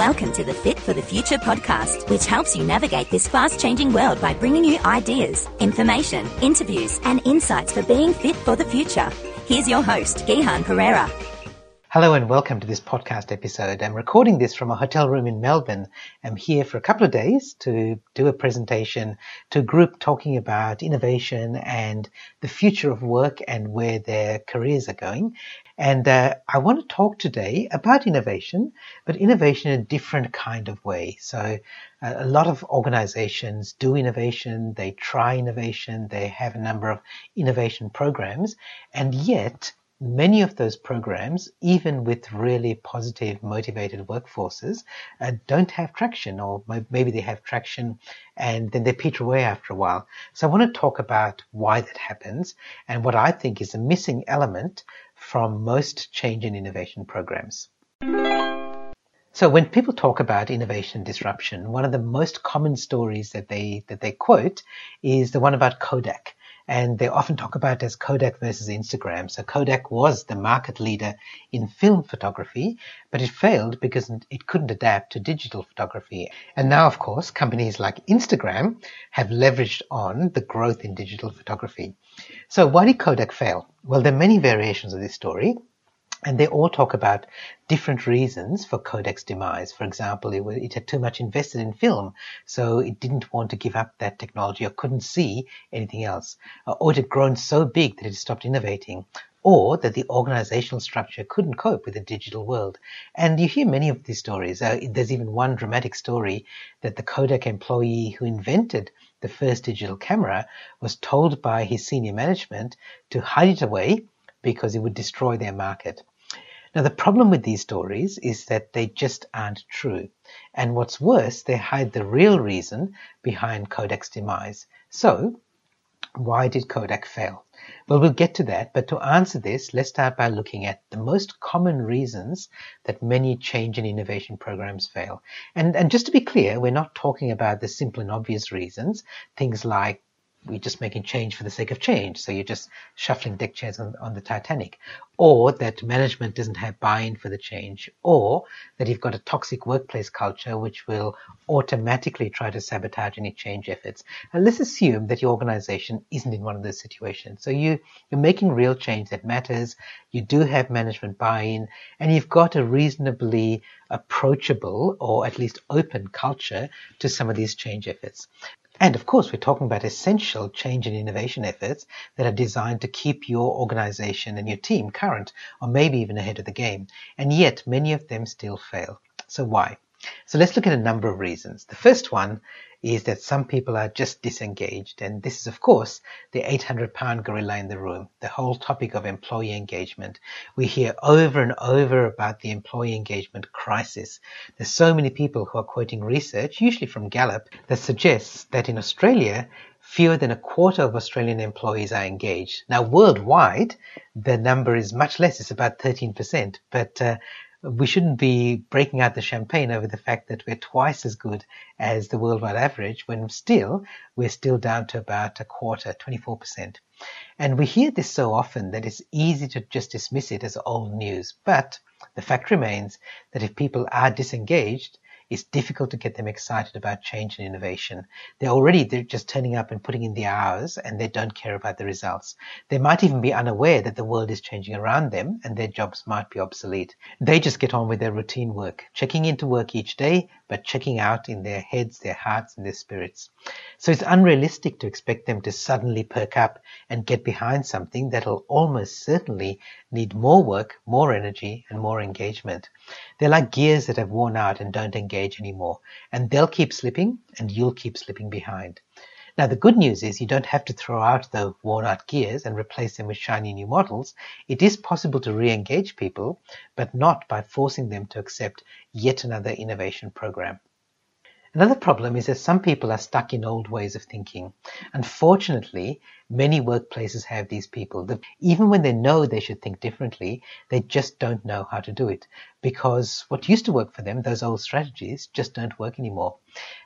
Welcome to the Fit for the Future podcast, which helps you navigate this fast changing world by bringing you ideas, information, interviews, and insights for being fit for the future. Here's your host, Gihan Perera. Hello and welcome to this podcast episode. I'm recording this from a hotel room in Melbourne. I'm here for a couple of days to do a presentation to a group talking about innovation and the future of work and where their careers are going. And uh, I want to talk today about innovation, but innovation in a different kind of way. So uh, a lot of organizations do innovation, they try innovation, they have a number of innovation programs, and yet many of those programs, even with really positive, motivated workforces, uh, don't have traction, or maybe they have traction and then they peter away after a while. So I want to talk about why that happens and what I think is a missing element from most change and innovation programs. So when people talk about innovation disruption, one of the most common stories that they that they quote is the one about Kodak and they often talk about as Kodak versus Instagram. So Kodak was the market leader in film photography, but it failed because it couldn't adapt to digital photography. And now, of course, companies like Instagram have leveraged on the growth in digital photography. So why did Kodak fail? Well, there are many variations of this story. And they all talk about different reasons for Kodak's demise. For example, it, it, had too much invested in film, so it didn't want to give up that technology or couldn't see anything else. Uh, or it had grown so big that it stopped innovating. Or that the organizational structure couldn't cope with the digital world. And you hear many of these stories. Uh, there's even one dramatic story that the Kodak employee who invented the first digital camera was told by his senior management to hide it away because it would destroy their market. Now, the problem with these stories is that they just aren't true. And what's worse, they hide the real reason behind Kodak's demise. So, why did Kodak fail? Well, we'll get to that, but to answer this, let's start by looking at the most common reasons that many change and innovation programs fail. And, and just to be clear, we're not talking about the simple and obvious reasons, things like we're just making change for the sake of change. So you're just shuffling deck chairs on, on, the Titanic. Or that management doesn't have buy-in for the change. Or that you've got a toxic workplace culture which will automatically try to sabotage any change efforts. And let's assume that your organization isn't in one of those situations. So you, you're making real change that matters. You do have management buy-in and you've got a reasonably approachable or at least open culture to some of these change efforts. And of course, we're talking about essential change and innovation efforts that are designed to keep your organization and your team current or maybe even ahead of the game. And yet many of them still fail. So why? So let's look at a number of reasons. The first one is that some people are just disengaged. And this is, of course, the 800 pound gorilla in the room, the whole topic of employee engagement. We hear over and over about the employee engagement crisis. There's so many people who are quoting research, usually from Gallup, that suggests that in Australia, fewer than a quarter of Australian employees are engaged. Now, worldwide, the number is much less. It's about 13%. But uh, we shouldn't be breaking out the champagne over the fact that we're twice as good as the worldwide average when still we're still down to about a quarter, 24%. And we hear this so often that it's easy to just dismiss it as old news. But the fact remains that if people are disengaged, it's difficult to get them excited about change and innovation. They're already they're just turning up and putting in the hours and they don't care about the results. They might even be unaware that the world is changing around them and their jobs might be obsolete. They just get on with their routine work, checking into work each day, but checking out in their heads, their hearts, and their spirits. So it's unrealistic to expect them to suddenly perk up and get behind something that'll almost certainly need more work, more energy, and more engagement. They're like gears that have worn out and don't engage anymore, and they'll keep slipping, and you'll keep slipping behind. Now, the good news is you don't have to throw out the worn out gears and replace them with shiny new models. It is possible to re engage people, but not by forcing them to accept yet another innovation program. Another problem is that some people are stuck in old ways of thinking. Unfortunately, Many workplaces have these people. even when they know they should think differently, they just don't know how to do it because what used to work for them, those old strategies, just don't work anymore.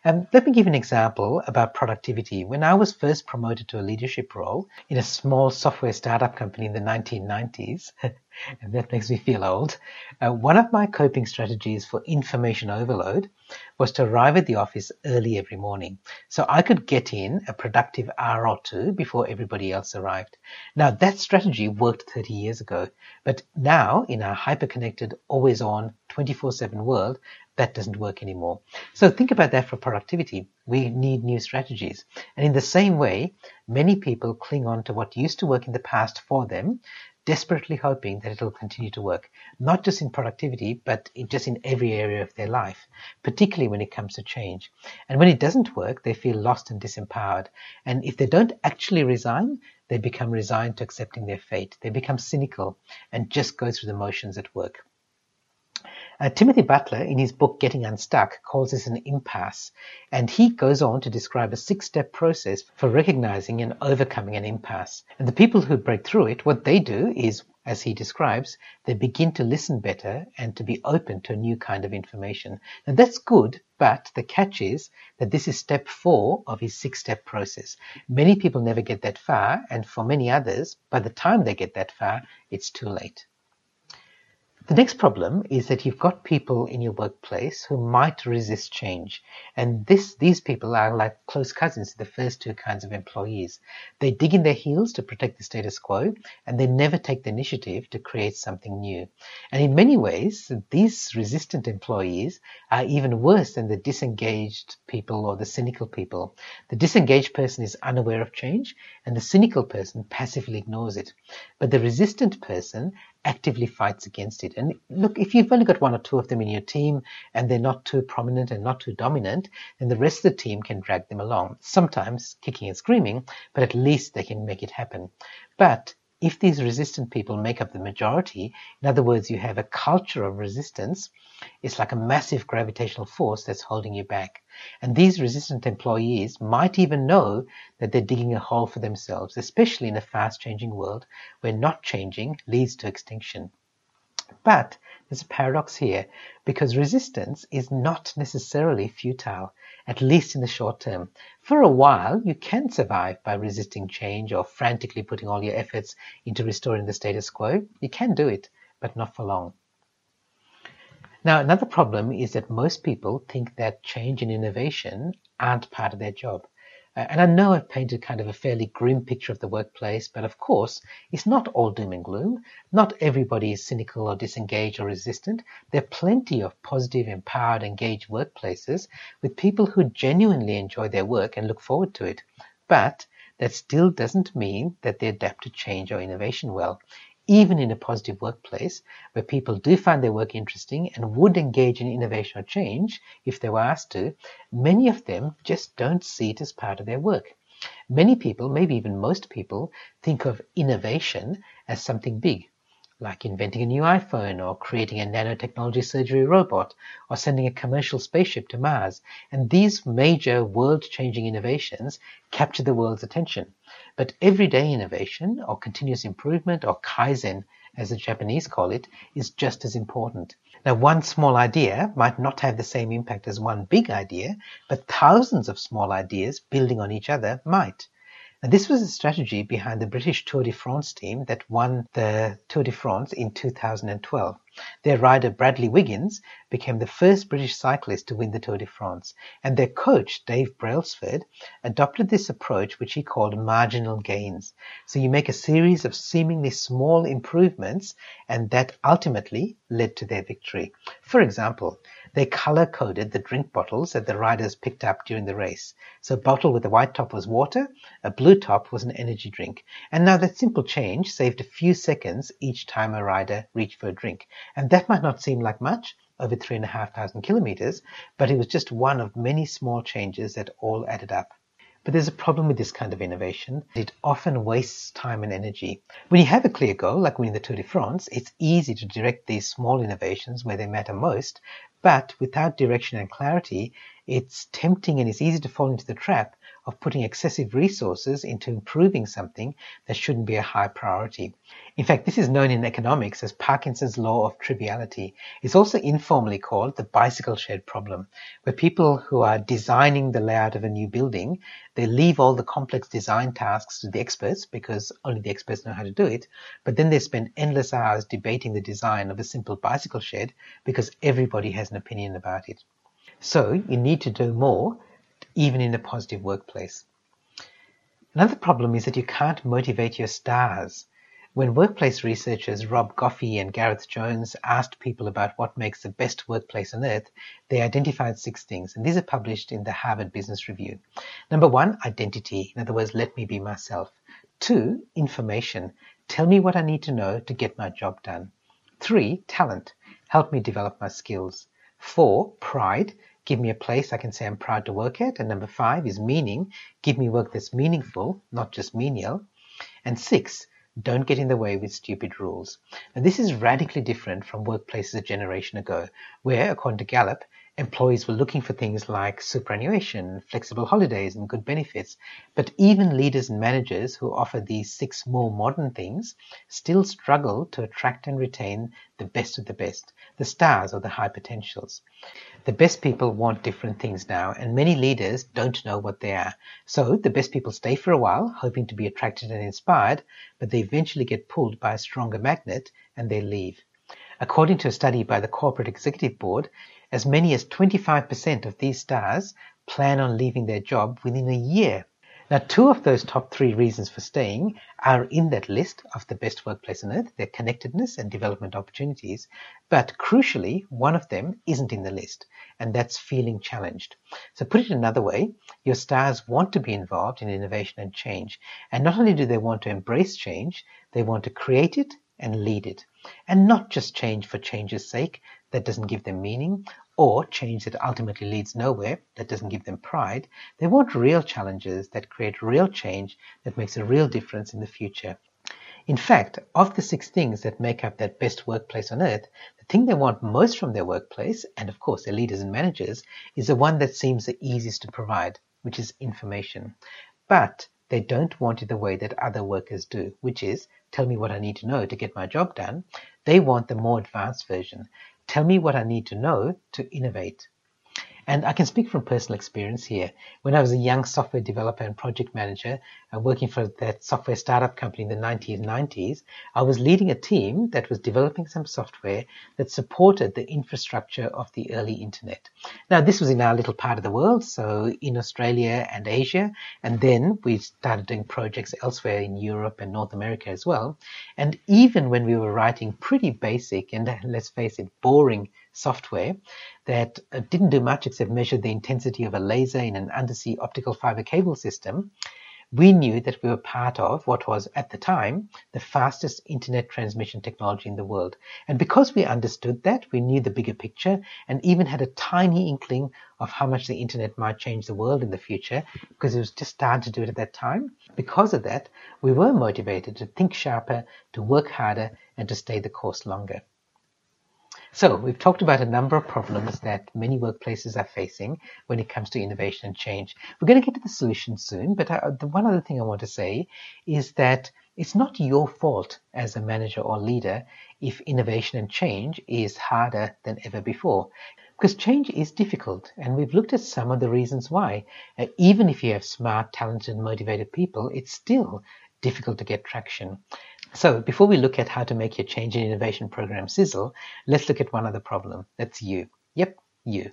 Um, let me give an example about productivity. When I was first promoted to a leadership role in a small software startup company in the 1990s, and that makes me feel old, uh, one of my coping strategies for information overload was to arrive at the office early every morning so I could get in a productive hour or two before everybody else arrived. Now, that strategy worked 30 years ago, but now in our hyper-connected, always on 24 7 world, that doesn't work anymore. So think about that for productivity. We need new strategies. And in the same way, many people cling on to what used to work in the past for them, desperately hoping that it'll continue to work, not just in productivity, but in just in every area of their life, particularly when it comes to change. And when it doesn't work, they feel lost and disempowered. And if they don't actually resign, they become resigned to accepting their fate. They become cynical and just go through the motions at work. Uh, Timothy Butler, in his book Getting Unstuck, calls this an impasse, and he goes on to describe a six step process for recognizing and overcoming an impasse. And the people who break through it, what they do is, as he describes, they begin to listen better and to be open to a new kind of information. And that's good, but the catch is that this is step four of his six step process. Many people never get that far, and for many others, by the time they get that far, it's too late. The next problem is that you've got people in your workplace who might resist change. And this, these people are like close cousins to the first two kinds of employees. They dig in their heels to protect the status quo, and they never take the initiative to create something new. And in many ways, these resistant employees are even worse than the disengaged people or the cynical people. The disengaged person is unaware of change, and the cynical person passively ignores it. But the resistant person actively fights against it. And look, if you've only got one or two of them in your team and they're not too prominent and not too dominant, then the rest of the team can drag them along, sometimes kicking and screaming, but at least they can make it happen. But if these resistant people make up the majority, in other words, you have a culture of resistance, it's like a massive gravitational force that's holding you back. And these resistant employees might even know that they're digging a hole for themselves, especially in a fast changing world where not changing leads to extinction. But there's a paradox here because resistance is not necessarily futile, at least in the short term. For a while, you can survive by resisting change or frantically putting all your efforts into restoring the status quo. You can do it, but not for long. Now, another problem is that most people think that change and innovation aren't part of their job. Uh, and I know I've painted kind of a fairly grim picture of the workplace, but of course, it's not all doom and gloom. Not everybody is cynical or disengaged or resistant. There are plenty of positive, empowered, engaged workplaces with people who genuinely enjoy their work and look forward to it. But that still doesn't mean that they adapt to change or innovation well even in a positive workplace where people do find their work interesting and would engage in innovation or change if they were asked to, many of them just don't see it as part of their work. Many people, maybe even most people, think of innovation as something big, like inventing a new iPhone or creating a nanotechnology surgery robot or sending a commercial spaceship to Mars. And these major world changing innovations capture the world's attention. But everyday innovation or continuous improvement or kaizen, as the Japanese call it, is just as important. Now, one small idea might not have the same impact as one big idea, but thousands of small ideas building on each other might. And this was a strategy behind the British Tour de France team that won the Tour de France in 2012. Their rider Bradley Wiggins became the first British cyclist to win the Tour de France, and their coach Dave Brailsford adopted this approach which he called marginal gains. So you make a series of seemingly small improvements and that ultimately led to their victory. For example, they color coded the drink bottles that the riders picked up during the race. So a bottle with a white top was water, a blue top was an energy drink. And now that simple change saved a few seconds each time a rider reached for a drink. And that might not seem like much, over three and a half thousand kilometers, but it was just one of many small changes that all added up. But there's a problem with this kind of innovation. It often wastes time and energy. When you have a clear goal, like winning the Tour de France, it's easy to direct these small innovations where they matter most. But without direction and clarity, it's tempting and it's easy to fall into the trap of putting excessive resources into improving something that shouldn't be a high priority. In fact, this is known in economics as Parkinson's law of triviality. It's also informally called the bicycle shed problem, where people who are designing the layout of a new building, they leave all the complex design tasks to the experts because only the experts know how to do it, but then they spend endless hours debating the design of a simple bicycle shed because everybody has an opinion about it. So you need to do more even in a positive workplace. Another problem is that you can't motivate your stars. When workplace researchers Rob Goffee and Gareth Jones asked people about what makes the best workplace on earth, they identified six things, and these are published in the Harvard Business Review. Number one, identity. In other words, let me be myself. Two, information. Tell me what I need to know to get my job done. Three, talent. Help me develop my skills. Four, pride. Give me a place I can say I'm proud to work at. And number five is meaning. Give me work that's meaningful, not just menial. And six, don't get in the way with stupid rules. And this is radically different from workplaces a generation ago, where, according to Gallup, employees were looking for things like superannuation, flexible holidays, and good benefits. But even leaders and managers who offer these six more modern things still struggle to attract and retain the best of the best, the stars or the high potentials. The best people want different things now, and many leaders don't know what they are. So the best people stay for a while, hoping to be attracted and inspired, but they eventually get pulled by a stronger magnet and they leave. According to a study by the Corporate Executive Board, as many as 25% of these stars plan on leaving their job within a year. Now, two of those top three reasons for staying are in that list of the best workplace on earth, their connectedness and development opportunities. But crucially, one of them isn't in the list, and that's feeling challenged. So put it another way, your stars want to be involved in innovation and change. And not only do they want to embrace change, they want to create it and lead it. And not just change for change's sake, that doesn't give them meaning, or change that ultimately leads nowhere, that doesn't give them pride. They want real challenges that create real change that makes a real difference in the future. In fact, of the six things that make up that best workplace on earth, the thing they want most from their workplace, and of course their leaders and managers, is the one that seems the easiest to provide, which is information. But they don't want it the way that other workers do, which is tell me what I need to know to get my job done. They want the more advanced version. Tell me what I need to know to innovate. And I can speak from personal experience here. When I was a young software developer and project manager uh, working for that software startup company in the 1990s, I was leading a team that was developing some software that supported the infrastructure of the early internet. Now, this was in our little part of the world, so in Australia and Asia, and then we started doing projects elsewhere in Europe and North America as well. And even when we were writing pretty basic and let's face it, boring software that uh, didn't do much except measure the intensity of a laser in an undersea optical fiber cable system, we knew that we were part of what was at the time the fastest internet transmission technology in the world. And because we understood that, we knew the bigger picture and even had a tiny inkling of how much the internet might change the world in the future because it was just starting to do it at that time. Because of that, we were motivated to think sharper, to work harder, and to stay the course longer. So we've talked about a number of problems that many workplaces are facing when it comes to innovation and change. We're going to get to the solution soon, but uh, the one other thing I want to say is that it's not your fault as a manager or leader if innovation and change is harder than ever before. Because change is difficult, and we've looked at some of the reasons why. Uh, even if you have smart, talented, motivated people, it's still difficult to get traction. So before we look at how to make your change and innovation program sizzle, let's look at one other problem. That's you. Yep, you.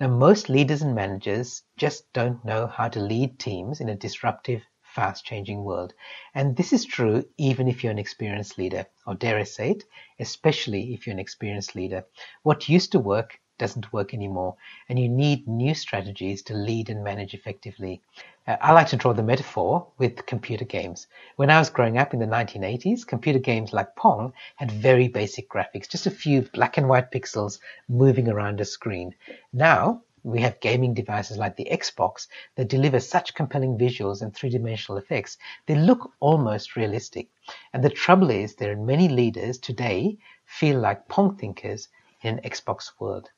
Now, most leaders and managers just don't know how to lead teams in a disruptive, fast changing world. And this is true even if you're an experienced leader, or dare I say it, especially if you're an experienced leader. What used to work doesn't work anymore, and you need new strategies to lead and manage effectively. Uh, I like to draw the metaphor with computer games. When I was growing up in the 1980s, computer games like Pong had very basic graphics, just a few black and white pixels moving around a screen. Now, we have gaming devices like the Xbox that deliver such compelling visuals and three-dimensional effects. They look almost realistic. And the trouble is there are many leaders today feel like Pong thinkers in an Xbox world.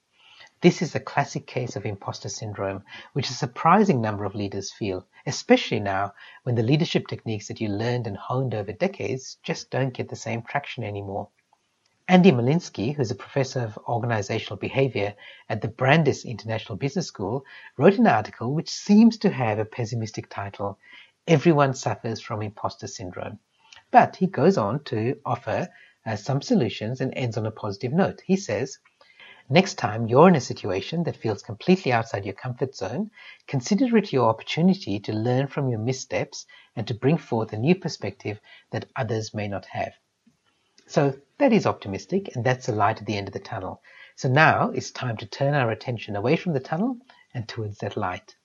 This is a classic case of imposter syndrome, which a surprising number of leaders feel, especially now when the leadership techniques that you learned and honed over decades just don't get the same traction anymore. Andy Molinsky, who's a professor of organizational behavior at the Brandeis International Business School, wrote an article which seems to have a pessimistic title Everyone Suffers from Imposter Syndrome. But he goes on to offer uh, some solutions and ends on a positive note. He says, Next time you're in a situation that feels completely outside your comfort zone, consider it your opportunity to learn from your missteps and to bring forth a new perspective that others may not have. So that is optimistic, and that's the light at the end of the tunnel. So now it's time to turn our attention away from the tunnel and towards that light.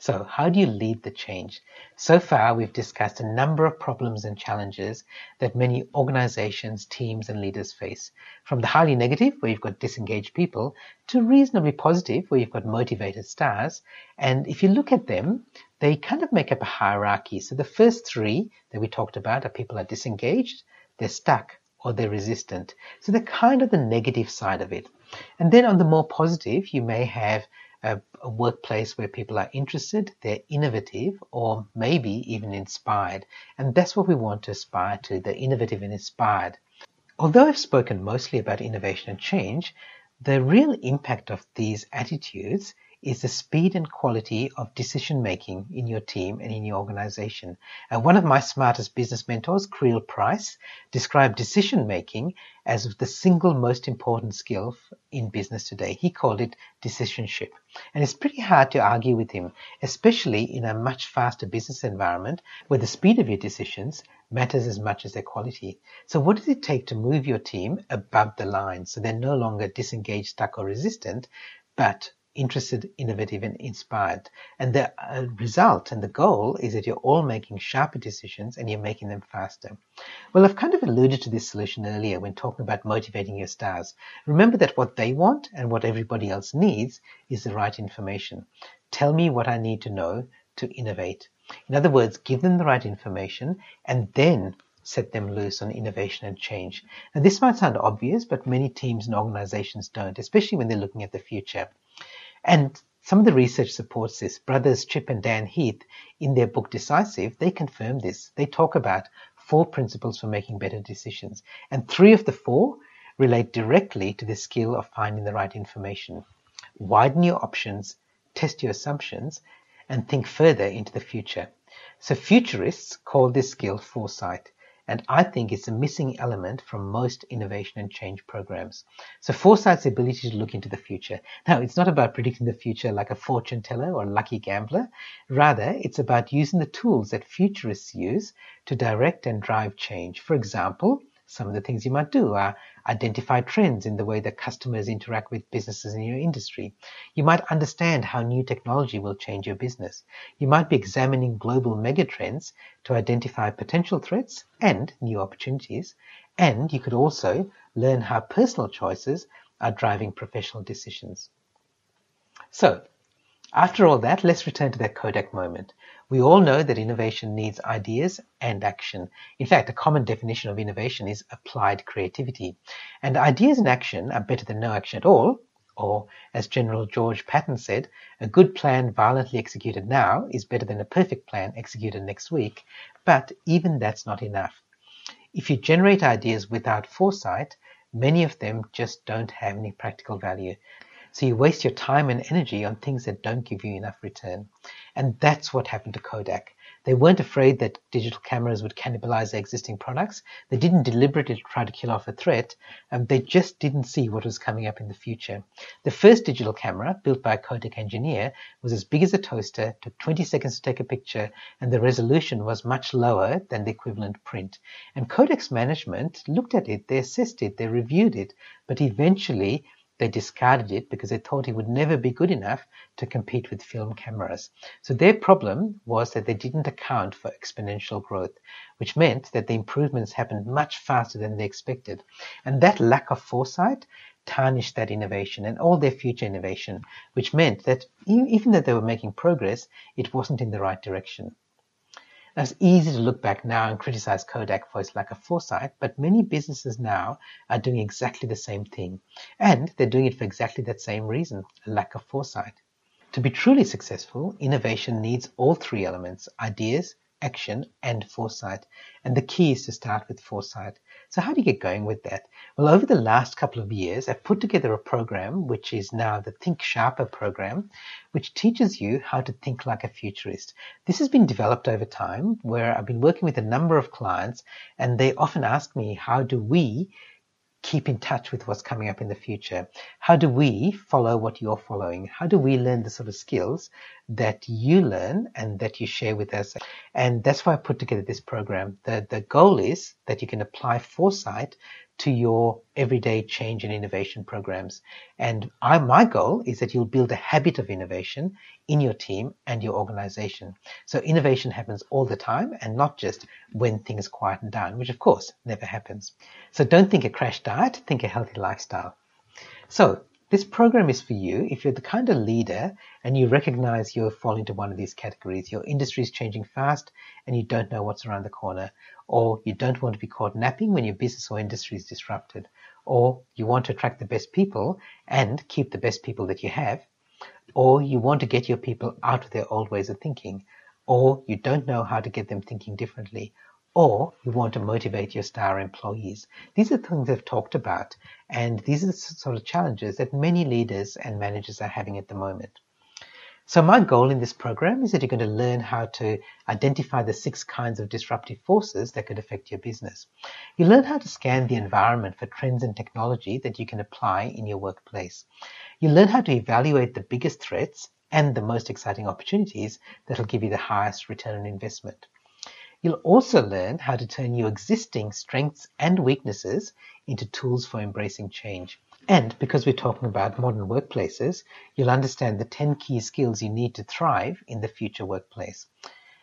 So, how do you lead the change? So far, we've discussed a number of problems and challenges that many organizations, teams, and leaders face. From the highly negative, where you've got disengaged people, to reasonably positive, where you've got motivated stars. And if you look at them, they kind of make up a hierarchy. So, the first three that we talked about are people are disengaged, they're stuck, or they're resistant. So, they're kind of the negative side of it. And then on the more positive, you may have a, a, workplace where people are interested, they're innovative, or maybe even inspired. And that's what we want to aspire to the innovative and inspired. Although I've spoken mostly about innovation and change, the real impact of these attitudes is the speed and quality of decision making in your team and in your organization. Uh, one of my smartest business mentors, Creel Price, described decision making as the single most important skill in business today. He called it decisionship. And it's pretty hard to argue with him, especially in a much faster business environment where the speed of your decisions matters as much as their quality. So what does it take to move your team above the line so they're no longer disengaged, stuck or resistant, but interested, innovative, and inspired. And the uh, result and the goal is that you're all making sharper decisions and you're making them faster. Well, I've kind of alluded to this solution earlier when talking about motivating your stars. Remember that what they want and what everybody else needs is the right information. Tell me what I need to know to innovate. In other words, give them the right information and then set them loose on innovation and change. Now, this might sound obvious, but many teams and organizations don't, especially when they're looking at the future. And some of the research supports this. Brothers Chip and Dan Heath, in their book Decisive, they confirm this. They talk about four principles for making better decisions. And three of the four relate directly to the skill of finding the right information. Widen your options, test your assumptions, and think further into the future. So futurists call this skill foresight. And I think it's a missing element from most innovation and change programs. So foresight's ability to look into the future. Now, it's not about predicting the future like a fortune teller or a lucky gambler. Rather, it's about using the tools that futurists use to direct and drive change. For example, some of the things you might do are identify trends in the way that customers interact with businesses in your industry. You might understand how new technology will change your business. You might be examining global megatrends to identify potential threats and new opportunities. And you could also learn how personal choices are driving professional decisions. So, after all that, let's return to that Kodak moment. We all know that innovation needs ideas and action. In fact, a common definition of innovation is applied creativity. And ideas and action are better than no action at all, or as General George Patton said, a good plan violently executed now is better than a perfect plan executed next week, but even that's not enough. If you generate ideas without foresight, many of them just don't have any practical value. So you waste your time and energy on things that don't give you enough return. And that's what happened to Kodak. They weren't afraid that digital cameras would cannibalize their existing products. They didn't deliberately try to kill off a threat. Um, they just didn't see what was coming up in the future. The first digital camera, built by a Kodak engineer, was as big as a toaster, took 20 seconds to take a picture, and the resolution was much lower than the equivalent print. And Kodak's management looked at it, they assessed it, they reviewed it, but eventually they discarded it because they thought it would never be good enough to compete with film cameras. So their problem was that they didn't account for exponential growth, which meant that the improvements happened much faster than they expected. And that lack of foresight tarnished that innovation and all their future innovation, which meant that even though they were making progress, it wasn't in the right direction. It's easy to look back now and criticize Kodak for its lack of foresight, but many businesses now are doing exactly the same thing. And they're doing it for exactly that same reason a lack of foresight. To be truly successful, innovation needs all three elements ideas, action, and foresight. And the key is to start with foresight. So, how do you get going with that? Well, over the last couple of years, I've put together a program which is now the Think Sharper program, which teaches you how to think like a futurist. This has been developed over time where I've been working with a number of clients, and they often ask me, how do we keep in touch with what's coming up in the future? How do we follow what you're following? How do we learn the sort of skills that you learn and that you share with us? And that's why I put together this program. The, the goal is that you can apply foresight to your everyday change and innovation programs. And I, my goal is that you'll build a habit of innovation in your team and your organization. So innovation happens all the time and not just when things quieten down, which of course never happens. So don't think a crash diet, think a healthy lifestyle. So this program is for you if you're the kind of leader and you recognize you fall into one of these categories. Your industry is changing fast and you don't know what's around the corner, or you don't want to be caught napping when your business or industry is disrupted, or you want to attract the best people and keep the best people that you have, or you want to get your people out of their old ways of thinking, or you don't know how to get them thinking differently, or you want to motivate your star employees. These are things I've talked about, and these are the sort of challenges that many leaders and managers are having at the moment. So my goal in this program is that you're going to learn how to identify the six kinds of disruptive forces that could affect your business. You learn how to scan the environment for trends and technology that you can apply in your workplace. You learn how to evaluate the biggest threats and the most exciting opportunities that will give you the highest return on investment. You'll also learn how to turn your existing strengths and weaknesses into tools for embracing change. And because we're talking about modern workplaces, you'll understand the 10 key skills you need to thrive in the future workplace.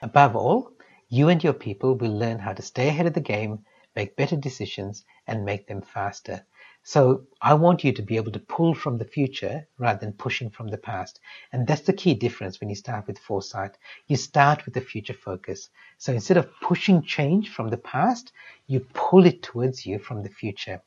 Above all, you and your people will learn how to stay ahead of the game, make better decisions, and make them faster. So I want you to be able to pull from the future rather than pushing from the past. And that's the key difference when you start with foresight. You start with the future focus. So instead of pushing change from the past, you pull it towards you from the future.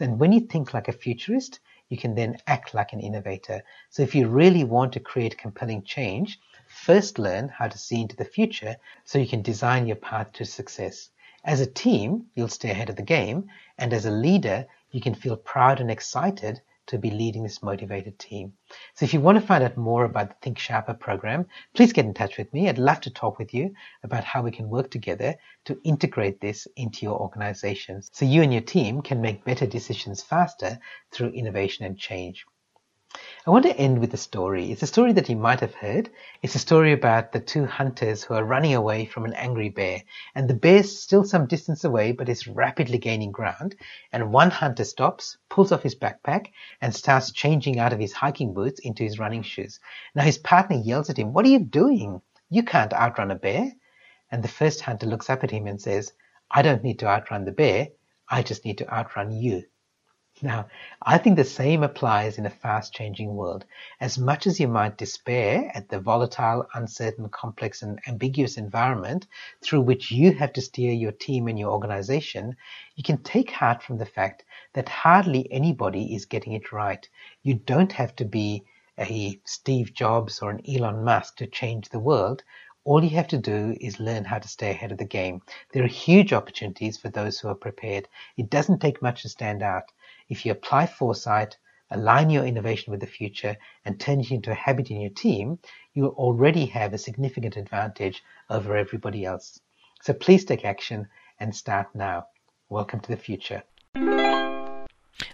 And when you think like a futurist, you can then act like an innovator. So if you really want to create compelling change, first learn how to see into the future so you can design your path to success. As a team, you'll stay ahead of the game, and as a leader, you can feel proud and excited to be leading this motivated team. So if you want to find out more about the Think Sharper program, please get in touch with me. I'd love to talk with you about how we can work together to integrate this into your organization so you and your team can make better decisions faster through innovation and change. I want to end with a story. It's a story that you might have heard. It's a story about the two hunters who are running away from an angry bear. And the bear's still some distance away, but is rapidly gaining ground. And one hunter stops, pulls off his backpack, and starts changing out of his hiking boots into his running shoes. Now his partner yells at him, What are you doing? You can't outrun a bear. And the first hunter looks up at him and says, I don't need to outrun the bear. I just need to outrun you. Now, I think the same applies in a fast changing world. As much as you might despair at the volatile, uncertain, complex, and ambiguous environment through which you have to steer your team and your organization, you can take heart from the fact that hardly anybody is getting it right. You don't have to be a Steve Jobs or an Elon Musk to change the world. All you have to do is learn how to stay ahead of the game. There are huge opportunities for those who are prepared. It doesn't take much to stand out. If you apply foresight, align your innovation with the future, and turn it into a habit in your team, you already have a significant advantage over everybody else. So please take action and start now. Welcome to the future.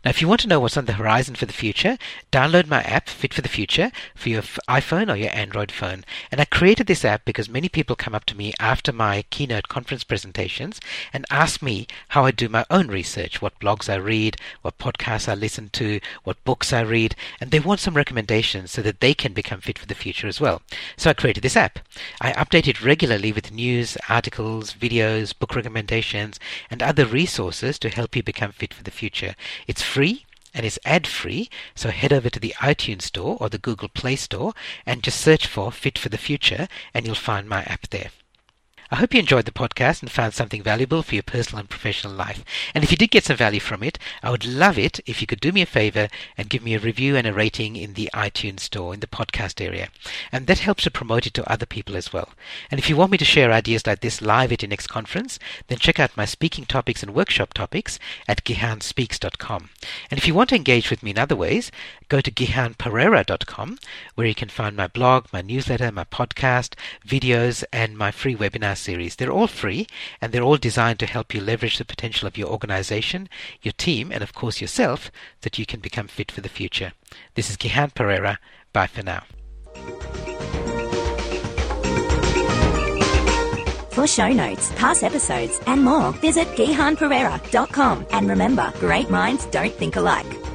Now, if you want to know what's on the horizon for the future, download my app, Fit for the Future, for your iPhone or your Android phone. And I created this app because many people come up to me after my keynote conference presentations and ask me how I do my own research, what blogs I read, what podcasts I listen to, what books I read, and they want some recommendations so that they can become fit for the future as well. So I created this app. I update it regularly with news, articles, videos, book recommendations, and other resources to help you become fit for the future. It's free and it's ad free. So head over to the iTunes Store or the Google Play Store and just search for Fit for the Future and you'll find my app there. I hope you enjoyed the podcast and found something valuable for your personal and professional life. And if you did get some value from it, I would love it if you could do me a favor and give me a review and a rating in the iTunes store in the podcast area. And that helps to promote it to other people as well. And if you want me to share ideas like this live at your next conference, then check out my speaking topics and workshop topics at gihanspeaks.com. And if you want to engage with me in other ways, go to gihanperera.com where you can find my blog, my newsletter, my podcast, videos, and my free webinar series. They're all free and they're all designed to help you leverage the potential of your organization, your team, and of course yourself so that you can become fit for the future. This is Gihan Perera. Bye for now. For show notes, past episodes, and more, visit gihanperera.com. And remember, great minds don't think alike.